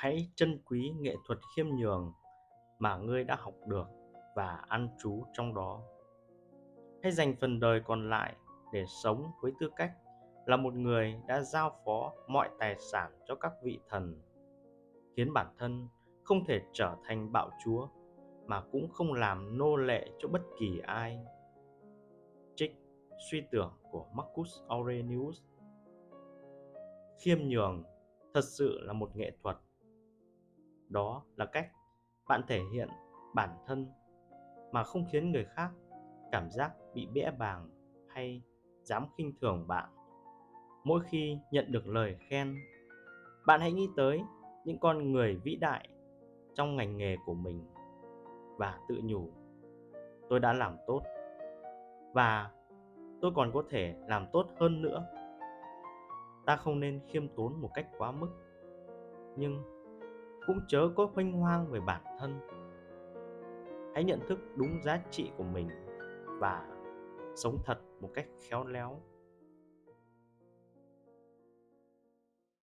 hãy trân quý nghệ thuật khiêm nhường mà ngươi đã học được và ăn trú trong đó. Hãy dành phần đời còn lại để sống với tư cách là một người đã giao phó mọi tài sản cho các vị thần, khiến bản thân không thể trở thành bạo chúa mà cũng không làm nô lệ cho bất kỳ ai. Trích suy tưởng của marcus aurelius. Khiêm nhường thật sự là một nghệ thuật đó là cách bạn thể hiện bản thân mà không khiến người khác cảm giác bị bẽ bàng hay dám khinh thường bạn. Mỗi khi nhận được lời khen, bạn hãy nghĩ tới những con người vĩ đại trong ngành nghề của mình và tự nhủ, tôi đã làm tốt và tôi còn có thể làm tốt hơn nữa. Ta không nên khiêm tốn một cách quá mức, nhưng cũng chớ có khoanh hoang về bản thân. Hãy nhận thức đúng giá trị của mình và sống thật một cách khéo léo.